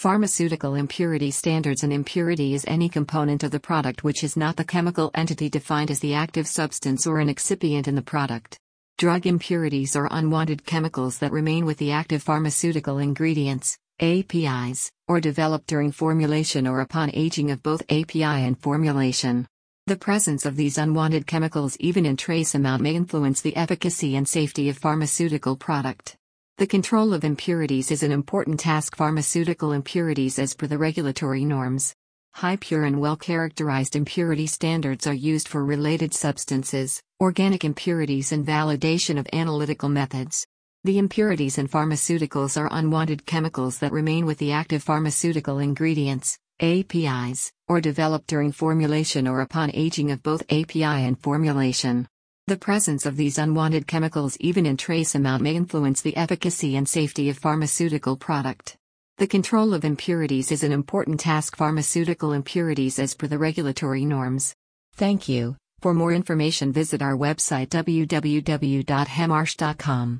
Pharmaceutical impurity standards An impurity is any component of the product which is not the chemical entity defined as the active substance or an excipient in the product. Drug impurities are unwanted chemicals that remain with the active pharmaceutical ingredients, APIs, or developed during formulation or upon aging of both API and formulation. The presence of these unwanted chemicals even in trace amount may influence the efficacy and safety of pharmaceutical product. The control of impurities is an important task pharmaceutical impurities as per the regulatory norms. High pure and well characterized impurity standards are used for related substances, organic impurities, and validation of analytical methods. The impurities in pharmaceuticals are unwanted chemicals that remain with the active pharmaceutical ingredients, APIs, or developed during formulation or upon aging of both API and formulation. The presence of these unwanted chemicals even in trace amount may influence the efficacy and safety of pharmaceutical product. The control of impurities is an important task pharmaceutical impurities as per the regulatory norms. Thank you. For more information visit our website www.hemarsh.com.